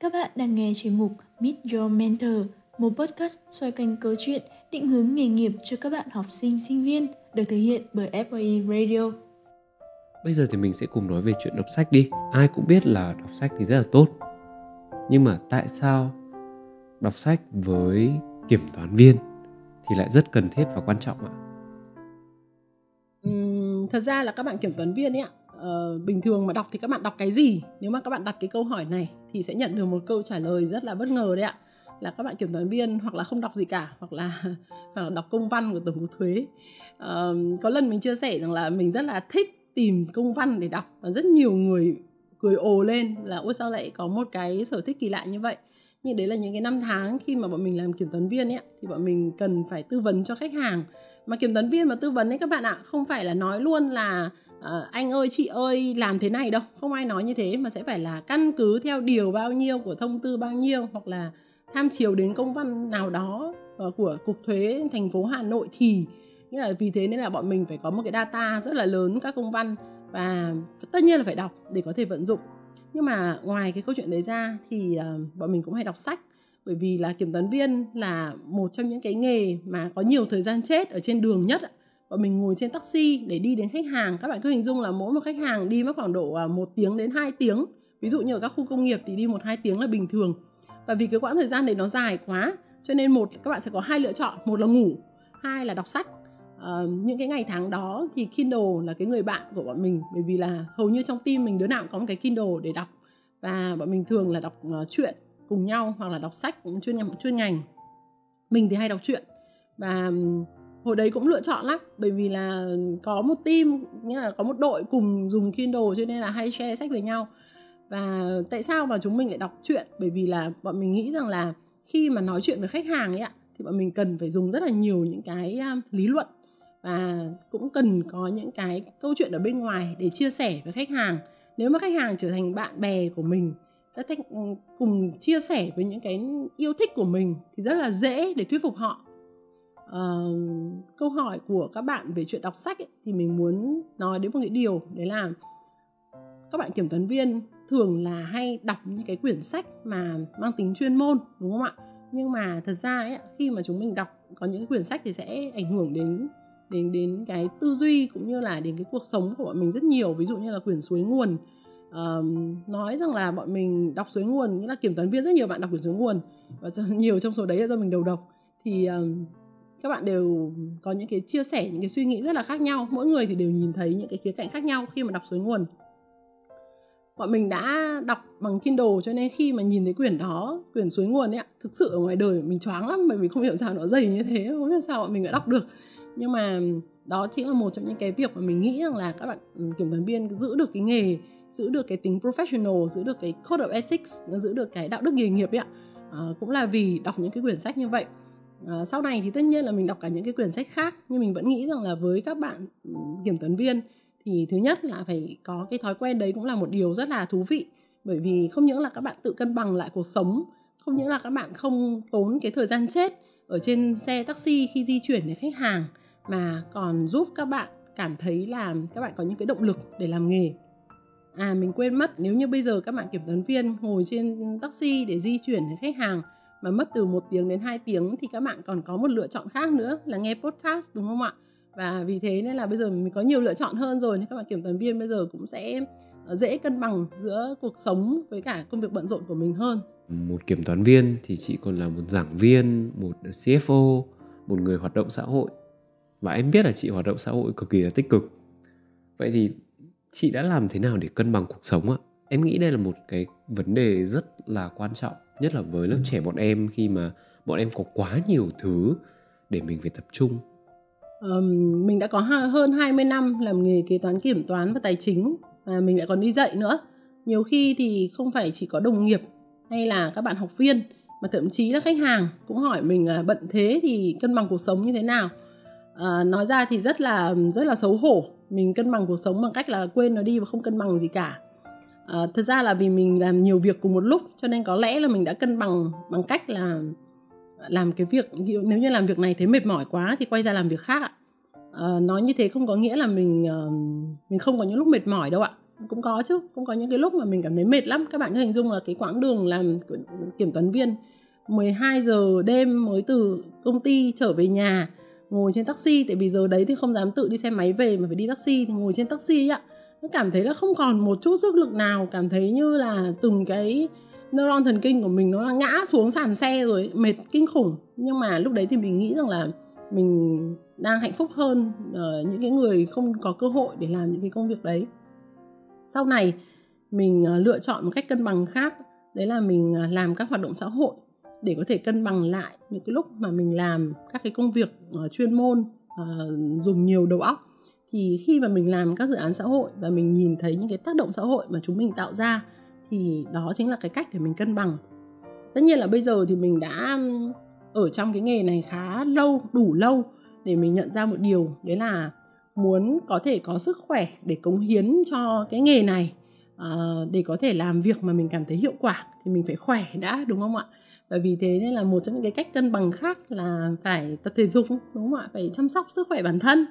Các bạn đang nghe chuyên mục Meet Your Mentor, một podcast xoay quanh câu chuyện định hướng nghề nghiệp cho các bạn học sinh, sinh viên, được thực hiện bởi FOE Radio. Bây giờ thì mình sẽ cùng nói về chuyện đọc sách đi. Ai cũng biết là đọc sách thì rất là tốt. Nhưng mà tại sao đọc sách với kiểm toán viên thì lại rất cần thiết và quan trọng ạ? Uhm, thật ra là các bạn kiểm toán viên ấy ạ uh, bình thường mà đọc thì các bạn đọc cái gì? Nếu mà các bạn đặt cái câu hỏi này thì sẽ nhận được một câu trả lời rất là bất ngờ đấy ạ. Là các bạn kiểm toán viên hoặc là không đọc gì cả hoặc là hoặc là đọc công văn của tổng cục thuế. Uh, có lần mình chia sẻ rằng là mình rất là thích tìm công văn để đọc và rất nhiều người cười ồ lên là ôi sao lại có một cái sở thích kỳ lạ như vậy? Nhưng đấy là những cái năm tháng khi mà bọn mình làm kiểm toán viên ấy thì bọn mình cần phải tư vấn cho khách hàng. Mà kiểm toán viên mà tư vấn ấy các bạn ạ không phải là nói luôn là à, anh ơi chị ơi làm thế này đâu không ai nói như thế mà sẽ phải là căn cứ theo điều bao nhiêu của thông tư bao nhiêu hoặc là tham chiếu đến công văn nào đó ờ, của cục thuế thành phố hà nội thì nghĩa là vì thế nên là bọn mình phải có một cái data rất là lớn các công văn và tất nhiên là phải đọc để có thể vận dụng. Nhưng mà ngoài cái câu chuyện đấy ra thì uh, bọn mình cũng hay đọc sách bởi vì là kiểm toán viên là một trong những cái nghề mà có nhiều thời gian chết ở trên đường nhất bọn mình ngồi trên taxi để đi đến khách hàng. Các bạn cứ hình dung là mỗi một khách hàng đi mất khoảng độ à, một tiếng đến 2 tiếng. Ví dụ như ở các khu công nghiệp thì đi một hai tiếng là bình thường. Và vì cái quãng thời gian đấy nó dài quá cho nên một các bạn sẽ có hai lựa chọn. Một là ngủ hai là đọc sách. À, những cái ngày tháng đó thì Kindle là cái người bạn của bọn mình bởi vì là hầu như trong team mình đứa nào cũng có một cái Kindle để đọc. Và bọn mình thường là đọc uh, truyện cùng nhau hoặc là đọc sách chuyên ngành chuyên ngành. Mình thì hay đọc truyện. Và hồi đấy cũng lựa chọn lắm, bởi vì là có một team, nghĩa là có một đội cùng dùng Kindle cho nên là hay share sách với nhau. Và tại sao mà chúng mình lại đọc truyện? Bởi vì là bọn mình nghĩ rằng là khi mà nói chuyện với khách hàng ấy ạ, thì bọn mình cần phải dùng rất là nhiều những cái lý luận. Và cũng cần có những cái câu chuyện ở bên ngoài để chia sẻ với khách hàng. Nếu mà khách hàng trở thành bạn bè của mình, các khách ừ, cùng chia sẻ với những cái yêu thích của mình thì rất là dễ để thuyết phục họ uh, câu hỏi của các bạn về chuyện đọc sách ấy, thì mình muốn nói đến một cái điều đấy là các bạn kiểm toán viên thường là hay đọc những cái quyển sách mà mang tính chuyên môn đúng không ạ? Nhưng mà thật ra ấy, khi mà chúng mình đọc có những cái quyển sách thì sẽ ảnh hưởng đến đến đến cái tư duy cũng như là đến cái cuộc sống của bọn mình rất nhiều. Ví dụ như là quyển suối nguồn. Um, nói rằng là bọn mình đọc suối nguồn nghĩa là kiểm toán viên rất nhiều bạn đọc quyển suối nguồn. Và nhiều trong số đấy là do mình đầu độc. Thì um, các bạn đều có những cái chia sẻ những cái suy nghĩ rất là khác nhau. Mỗi người thì đều nhìn thấy những cái khía cạnh khác nhau khi mà đọc suối nguồn. Bọn mình đã đọc bằng Kindle cho nên khi mà nhìn thấy quyển đó quyển suối nguồn ấy thực sự ở ngoài đời mình choáng lắm bởi vì không hiểu sao nó dày như thế không biết sao bọn mình đã đọc được. Nhưng mà đó chính là một trong những cái việc mà mình nghĩ rằng là các bạn ừ, kiểm toán viên giữ được cái nghề giữ được cái tính professional giữ được cái code of ethics giữ được cái đạo đức nghề nghiệp ấy ạ. À, cũng là vì đọc những cái quyển sách như vậy à, sau này thì tất nhiên là mình đọc cả những cái quyển sách khác nhưng mình vẫn nghĩ rằng là với các bạn ừ, kiểm toán viên thì thứ nhất là phải có cái thói quen đấy cũng là một điều rất là thú vị. Bởi vì không những là các bạn tự cân bằng lại cuộc sống không những là các bạn không tốn cái thời gian chết ở trên xe taxi khi di chuyển đến khách hàng mà còn giúp các bạn cảm thấy là các bạn có những cái động lực để làm nghề. À mình quên mất nếu như bây giờ các bạn kiểm toán viên ngồi trên taxi để di chuyển đến khách hàng mà mất từ một tiếng đến 2 tiếng thì các bạn còn có một lựa chọn khác nữa, là nghe podcast, đúng không ạ? Và vì thế nên là bây giờ mình có nhiều lựa chọn hơn rồi, nên các bạn kiểm toán viên bây giờ cũng sẽ ờ, dễ cân bằng giữa cuộc sống với cả công việc bận rộn của mình hơn. Một kiểm toán viên thì chị còn là một giảng viên, một CFO một người hoạt động xã hội. Và em biết là chị hoạt động xã hội cực kỳ là tích cực. Vậy thì chị đã làm thế nào để cân bằng cuộc sống ạ? Em nghĩ đây là một cái vấn đề rất là quan trọng nhất là với lớp trẻ bọn em khi mà bọn em có quá nhiều thứ để mình phải tập trung. Um, mình đã có hơn 20 năm làm nghề kế toán kiểm toán và tài chính và mình lại còn đi dạy nữa. Nhiều khi thì không phải chỉ có đồng nghiệp hay là các bạn học viên mà thậm chí là khách hàng cũng hỏi mình là bận thế thì cân bằng cuộc sống như thế nào. À, nói ra thì rất là rất là xấu hổ. Mình cân bằng cuộc sống bằng cách là quên nó đi và không cân bằng gì cả à, thật ra là vì mình làm nhiều việc cùng một lúc cho nên có lẽ là mình đã cân bằng bằng cách là làm cái việc nếu như làm việc này thấy mệt mỏi quá thì quay ra làm việc khác ạ. À, nói như thế không có nghĩa là mình uh, mình không có những lúc mệt mỏi đâu ạ. Cũng có chứ cũng có những cái lúc mà mình cảm thấy mệt lắm. Các bạn cứ hình dung là cái quãng đường làm kiểm toán viên 12 giờ đêm mới từ công ty trở về nhà ngồi trên taxi tại vì giờ đấy thì không dám tự đi xe máy về mà phải đi taxi thì ngồi trên taxi ạ cảm thấy là không còn một chút sức lực nào cảm thấy như là từng cái neuron thần kinh của mình nó là ngã xuống sàn xe rồi mệt kinh khủng. Nhưng mà lúc đấy thì mình nghĩ rằng là mình đang hạnh phúc hơn uh, những cái người không có cơ hội để làm những cái công việc đấy. Sau này mình uh, lựa chọn một cách cân bằng khác đấy là mình uh, làm các hoạt động xã hội để có thể cân bằng lại những cái lúc mà mình làm các cái công việc uh, chuyên môn uh, dùng nhiều đầu óc thì khi mà mình làm các dự án xã hội và mình nhìn thấy những cái tác động xã hội mà chúng mình tạo ra, thì đó chính là cái cách để mình cân bằng. Tất nhiên là bây giờ thì mình đã ở trong cái nghề này khá lâu, đủ lâu để mình nhận ra một điều, đấy là muốn có thể có sức khỏe để cống hiến cho cái nghề này ờ, để có thể làm việc mà mình cảm thấy hiệu quả thì mình phải khỏe đã, đúng không ạ? Và vì thế nên là một trong những cái cách cân bằng khác là phải tập thể dục, đúng không ạ? Phải chăm sóc sức khỏe bản thân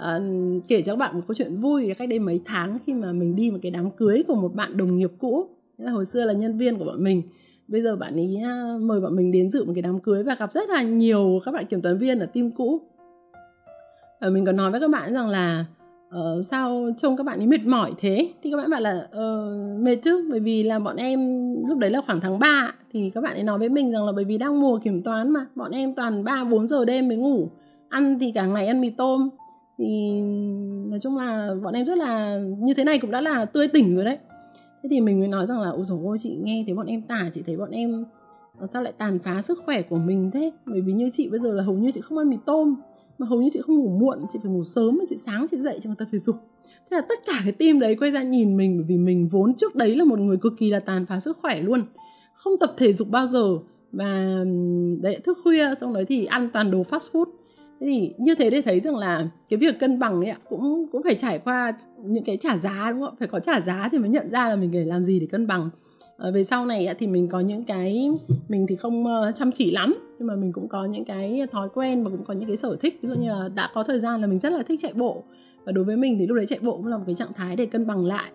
à, kể cho các bạn một câu chuyện vui cách đây mấy tháng khi mà mình đi một cái đám cưới của một bạn đồng nghiệp cũ. Là hồi xưa là nhân viên của bọn mình. Bây giờ bạn ấy à, mời bọn mình đến dự một cái đám cưới và gặp rất là nhiều các bạn kiểm toán viên ở team cũ. Và mình còn nói với các bạn rằng là uh, sao trông các bạn ấy mệt mỏi thế? Thì các bạn bảo là uh, mệt chứ bởi vì là bọn em lúc đấy là khoảng tháng 3 thì các bạn ấy nói với mình rằng là bởi vì đang mùa kiểm toán mà bọn em toàn 3 4 giờ đêm mới ngủ. Ăn thì cả ngày ăn mì tôm thì nói chung là bọn em rất là, như thế này cũng đã là tươi tỉnh rồi đấy. Thế thì mình mới nói rằng là, ôi dồi ôi, chị nghe thấy bọn em tả, chị thấy bọn em ờ, sao lại tàn phá sức khỏe của mình thế? Bởi vì như chị bây giờ là hầu như chị không ăn mì tôm, mà hầu như chị không ngủ muộn, chị phải ngủ sớm mà chị sáng chị dậy chị tập thể dục thế là tất cả cái team đấy quay ra nhìn mình, bởi vì mình vốn trước đấy là một người cực kỳ là tàn phá sức khỏe luôn, không tập thể dục bao giờ. Và đấy, thức khuya xong đấy thì ăn toàn đồ fast food thế thì như thế để thấy rằng là cái việc cân bằng ấy cũng cũng phải trải qua những cái trả giá đúng không phải có trả giá thì mới nhận ra là mình phải làm gì để cân bằng. À, về sau này thì mình có những cái mình thì không ờ, chăm chỉ lắm nhưng mà mình cũng có những cái thói quen và cũng có những cái sở thích. Ví dụ như là đã có thời gian là mình rất là thích chạy bộ. Và đối với mình thì lúc đấy chạy bộ cũng là một cái trạng thái để cân bằng lại.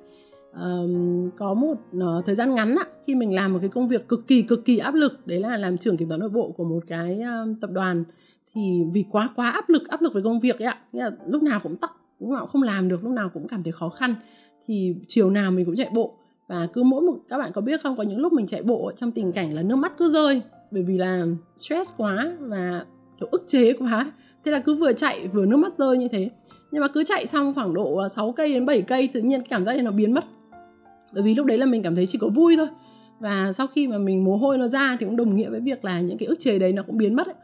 Um, có một uh, thời gian ngắn á, khi mình làm một cái công việc cực kỳ cực kỳ áp lực đấy là làm trưởng kiểm toán nội bộ của một cái uh, tập đoàn thì vì quá quá áp lực áp lực về công việc ấy ạ. Nghĩa là lúc nào cũng tắc, lúc nào cũng không làm được, lúc nào cũng cảm thấy khó khăn. Thì chiều nào mình cũng chạy bộ. Và cứ mỗi một, các bạn có biết không, có những lúc mình chạy bộ trong tình cảnh là nước mắt cứ rơi, bởi vì là stress quá và kiểu ức chế quá. Thế là cứ vừa chạy vừa nước mắt rơi như thế. Nhưng mà cứ chạy xong khoảng độ 6 cây đến 7 cây, tự nhiên cảm giác này nó biến mất. Bởi vì lúc đấy là mình cảm thấy chỉ có vui thôi. Và sau khi mà mình mồ hôi nó ra thì cũng đồng nghĩa với việc là những cái ức chế đấy nó cũng biến mất ấy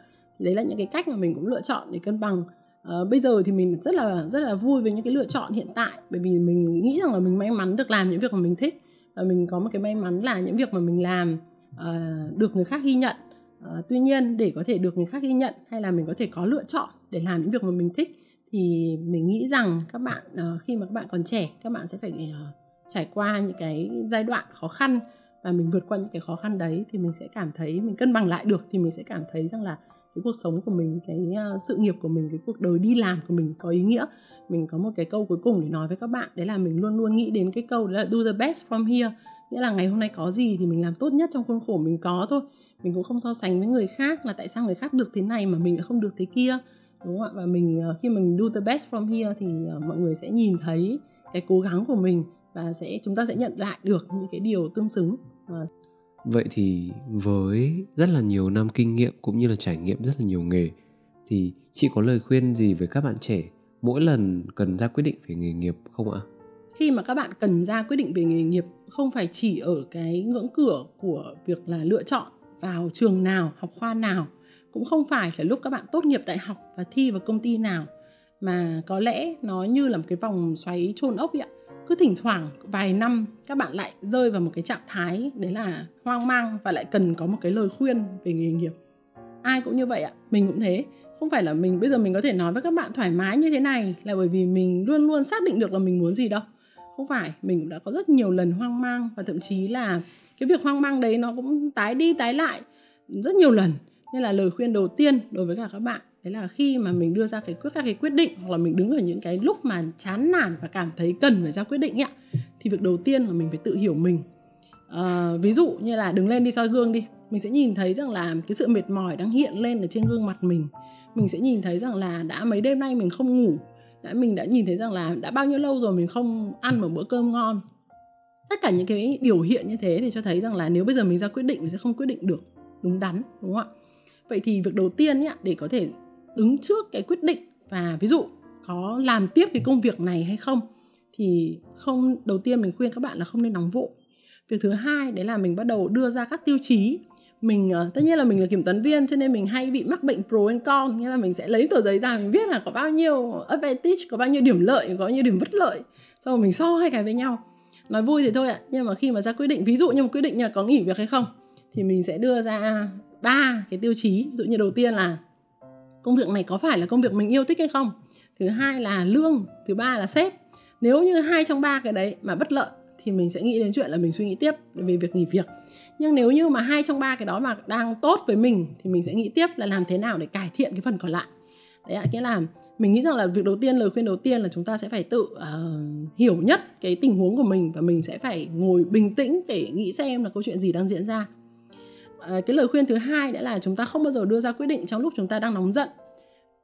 đấy là những cái cách mà mình cũng lựa chọn để cân bằng. Uh, bây giờ thì mình rất là rất là vui với những cái lựa chọn hiện tại bởi vì mình nghĩ rằng là mình may mắn được làm những việc mà mình thích và mình có một cái may mắn là những việc mà mình làm uh, được người khác ghi nhận. Uh, tuy nhiên để có thể được người khác ghi nhận hay là mình có thể có lựa chọn để làm những việc mà mình thích thì mình nghĩ rằng các bạn uh, khi mà các bạn còn trẻ các bạn sẽ phải uh, trải qua những cái giai đoạn khó khăn và mình vượt qua những cái khó khăn đấy thì mình sẽ cảm thấy mình cân bằng lại được thì mình sẽ cảm thấy rằng là cái cuộc sống của mình, cái à, sự nghiệp của mình, cái cuộc đời đi làm của mình có ý nghĩa. Mình có một cái câu cuối cùng để nói với các bạn, đấy là mình luôn luôn nghĩ đến cái câu đấy là do the best from here nghĩa là ngày hôm nay có gì thì mình làm tốt nhất trong khuôn khổ mình có thôi. Mình cũng không so sánh với người khác là tại sao người khác được thế này mà mình lại không được thế kia, đúng không ạ? Và mình à, khi mình do the best from here thì à, mọi người sẽ nhìn thấy cái cố gắng của mình và sẽ, chúng ta sẽ nhận lại được những cái điều tương xứng vậy thì với rất là nhiều năm kinh nghiệm cũng như là trải nghiệm rất là nhiều nghề, thì chị có lời khuyên gì với các bạn trẻ mỗi lần cần ra quyết định về nghề nghiệp không ạ? Khi mà các bạn cần ra quyết định về nghề nghiệp, không phải chỉ ở cái ngưỡng cửa của việc là lựa chọn vào trường nào, học khoa nào, cũng không phải là lúc các bạn tốt nghiệp đại học và thi vào công ty nào, mà có lẽ nó như là một cái vòng xoáy trôn ốc vậy ạ cứ thỉnh thoảng vài năm các bạn lại rơi vào một cái trạng thái đấy là hoang mang và lại cần có một cái lời khuyên về nghề nghiệp. Ai cũng như vậy ạ, mình cũng thế. Không phải là mình, bây giờ mình có thể nói với các bạn thoải mái như thế này là bởi vì mình luôn luôn xác định được là mình muốn gì đâu. Không phải, mình cũng đã có rất nhiều lần hoang mang và thậm chí là cái việc hoang mang đấy nó cũng tái đi tái lại rất nhiều lần. Nên là lời khuyên đầu tiên đối với cả các bạn đấy là khi mà mình đưa ra cái quyết các cái quyết định hoặc là mình đứng ở những cái lúc mà chán nản và cảm thấy cần phải ra quyết định ấy, thì việc đầu tiên là mình phải tự hiểu mình. À, ví dụ như là đứng lên đi soi gương đi mình sẽ nhìn thấy rằng là cái sự mệt mỏi đang hiện lên ở trên gương mặt mình. Mình sẽ nhìn thấy rằng là đã mấy đêm nay mình không ngủ đã mình đã nhìn thấy rằng là đã bao nhiêu lâu rồi mình không ăn một bữa cơm ngon. Tất cả những cái biểu hiện như thế thì cho thấy rằng là nếu bây giờ mình ra quyết định mình sẽ không quyết định được đúng đắn đúng không ạ? Vậy thì việc đầu tiên nhá để có thể đứng trước cái quyết định và ví dụ có làm tiếp cái công việc này hay không, thì không, đầu tiên mình khuyên các bạn là không nên nóng vội. Việc thứ hai, đấy là mình bắt đầu đưa ra các tiêu chí. Mình ờ, tất nhiên là mình là kiểm toán viên cho nên mình hay bị mắc bệnh pro and con, nghĩa là mình sẽ lấy tờ giấy ra mình viết là có bao nhiêu advantage, có bao nhiêu điểm lợi, có bao nhiêu điểm bất lợi. Xong rồi mình so hai cái với nhau. Nói vui thì thôi ạ, nhưng mà khi mà ra quyết định, ví dụ như một quyết định là có nghỉ việc hay không, thì mình sẽ đưa ra ba cái tiêu chí. Ví dụ như đầu tiên là công việc này có phải là công việc mình yêu thích hay không? Thứ hai là lương thứ ba là sếp. Nếu như hai trong ba cái đấy mà bất lợi thì mình sẽ nghĩ đến chuyện là mình suy nghĩ tiếp về việc nghỉ việc. Nhưng nếu như mà hai trong ba cái đó mà đang tốt với mình thì mình sẽ nghĩ tiếp là làm thế nào để cải thiện cái phần còn lại. Đấy ạ nghĩa là mình nghĩ rằng là việc đầu tiên lời khuyên đầu tiên là chúng ta sẽ phải tự uh, hiểu nhất cái tình huống của mình và mình sẽ phải ngồi bình tĩnh để nghĩ xem là câu chuyện gì đang diễn ra. Ờ, cái lời khuyên thứ hai đã là chúng ta không bao giờ đưa ra quyết định trong lúc chúng ta đang nóng giận.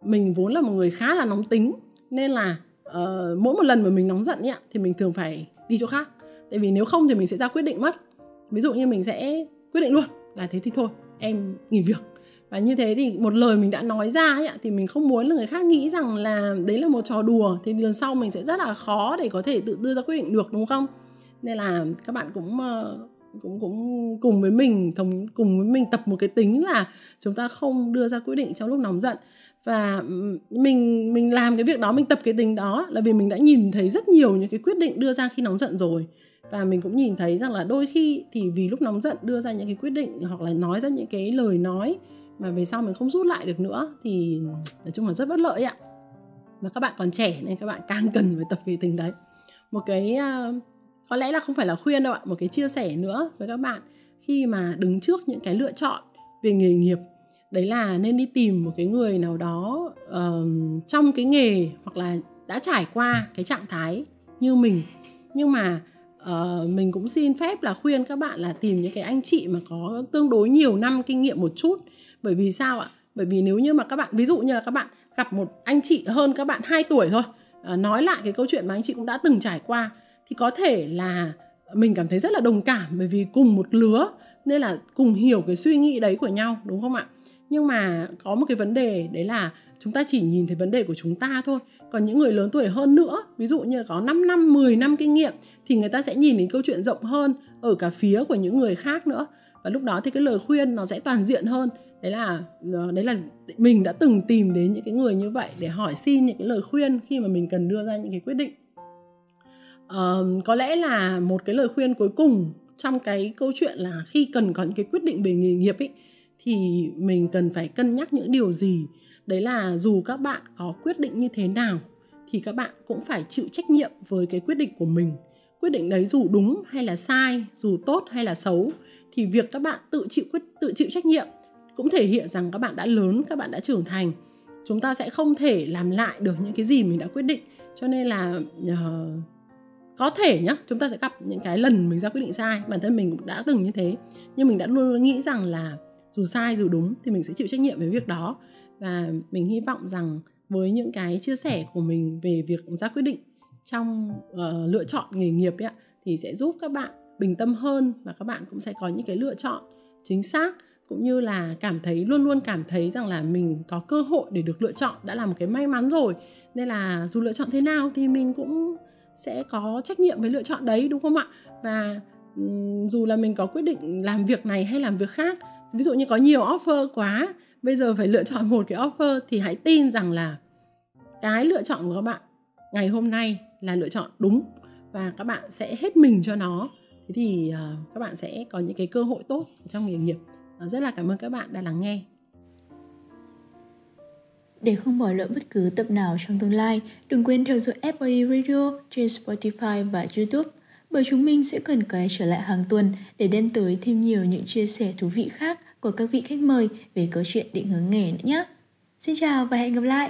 Mình vốn là một người khá là nóng tính nên là uh, mỗi một lần mà mình nóng giận ấy, thì mình thường phải đi chỗ khác. Tại vì nếu không thì mình sẽ ra quyết định mất. Ví dụ như mình sẽ quyết định luôn là thế thì thôi em nghỉ việc. Và như thế thì một lời mình đã nói ra ấy, thì mình không muốn là người khác nghĩ rằng là đấy là một trò đùa thì lần sau mình sẽ rất là khó để có thể tự đưa ra quyết định được đúng không? Nên là các bạn cũng uh, cũng cũng cùng với mình thồng cùng với mình tập một cái tính là chúng ta không đưa ra quyết định trong lúc nóng giận. Và mình mình làm cái việc đó mình tập cái tính đó là vì mình đã nhìn thấy rất nhiều những cái quyết định đưa ra khi nóng giận rồi. Và mình cũng nhìn thấy rằng là đôi khi thì vì lúc nóng giận đưa ra những cái quyết định hoặc là nói ra những cái lời nói mà về sau mình không rút lại được nữa thì nói chung là rất bất lợi ạ. Và các bạn còn trẻ nên các bạn càng cần phải tập cái tính đấy. Một cái uh, có lẽ là không phải là khuyên đâu ạ một cái chia sẻ nữa với các bạn. Khi mà đứng trước những cái lựa chọn về nghề nghiệp đấy là nên đi tìm một cái người nào đó uh, trong cái nghề hoặc là đã trải qua cái trạng thái như mình. Nhưng mà uh, mình cũng xin phép là khuyên các bạn là tìm những cái anh chị mà có tương đối nhiều năm kinh nghiệm một chút. Bởi vì sao ạ? Bởi vì nếu như mà các bạn ví dụ như là các bạn gặp một anh chị hơn các bạn 2 tuổi thôi uh, nói lại cái câu chuyện mà anh chị cũng đã từng trải qua thì có thể là mình cảm thấy rất là đồng cảm bởi vì cùng một lứa nên là cùng hiểu cái suy nghĩ đấy của nhau, đúng không ạ? Nhưng mà có một cái vấn đề, đấy là chúng ta chỉ nhìn thấy vấn đề của chúng ta thôi. Còn những người lớn tuổi hơn nữa, ví dụ như là có 5 năm 10 năm kinh nghiệm thì người ta sẽ nhìn đến câu chuyện rộng hơn ở cả phía của những người khác nữa. Và lúc đó thì cái lời khuyên nó sẽ toàn diện hơn. Đấy là ờ, đấy là mình đã từng tìm đến những cái người như vậy để hỏi xin những cái lời khuyên khi mà mình cần đưa ra những cái quyết định uh, có lẽ là một cái lời khuyên cuối cùng trong cái câu chuyện là khi cần có những cái quyết định về nghề nghiệp ấy thì mình cần phải cân nhắc những điều gì? Đấy là dù các bạn có quyết định như thế nào thì các bạn cũng phải chịu trách nhiệm với cái quyết định của mình. Quyết định đấy dù đúng hay là sai dù tốt hay là xấu thì việc các bạn tự chịu quyết tự chịu trách nhiệm cũng thể hiện rằng các bạn đã lớn các bạn đã trưởng thành. Chúng ta sẽ không thể làm lại được những cái gì mình đã quyết định. Cho nên là uh, có thể nhá chúng ta sẽ gặp những cái lần mình ra quyết định sai bản thân mình cũng đã từng như thế. Nhưng mình đã luôn nghĩ rằng là dù sai dù đúng thì mình sẽ chịu trách nhiệm về việc đó. Và mình hy vọng rằng với những cái chia sẻ của mình về việc ra quyết định trong uh, lựa chọn nghề nghiệp ấy, thì sẽ giúp các bạn bình tâm hơn và các bạn cũng sẽ có những cái lựa chọn chính xác cũng như là cảm thấy luôn luôn cảm thấy rằng là mình có cơ hội để được lựa chọn đã là một cái may mắn rồi. Nên là dù lựa chọn thế nào thì mình cũng sẽ có trách nhiệm với lựa chọn đấy đúng không ạ? Và um, dù là mình có quyết định làm việc này hay làm việc khác ví dụ như có nhiều offer quá bây giờ phải lựa chọn một cái offer thì hãy tin rằng là cái lựa chọn của các bạn ngày hôm nay là lựa chọn đúng và các bạn sẽ hết mình cho nó. Thế thì uh, các bạn sẽ có những cái cơ hội tốt trong nghề nghiệp. Uh, rất là cảm ơn các bạn đã lắng nghe để không bỏ lỡ bất cứ tập nào trong tương lai, đừng quên theo dõi FBD Radio trên Spotify và YouTube, bởi chúng mình sẽ cần quay trở lại hàng tuần để đem tới thêm nhiều những chia sẻ thú vị khác của các vị khách mời về câu chuyện định hướng nghề nữa nhé. Xin chào và hẹn gặp lại!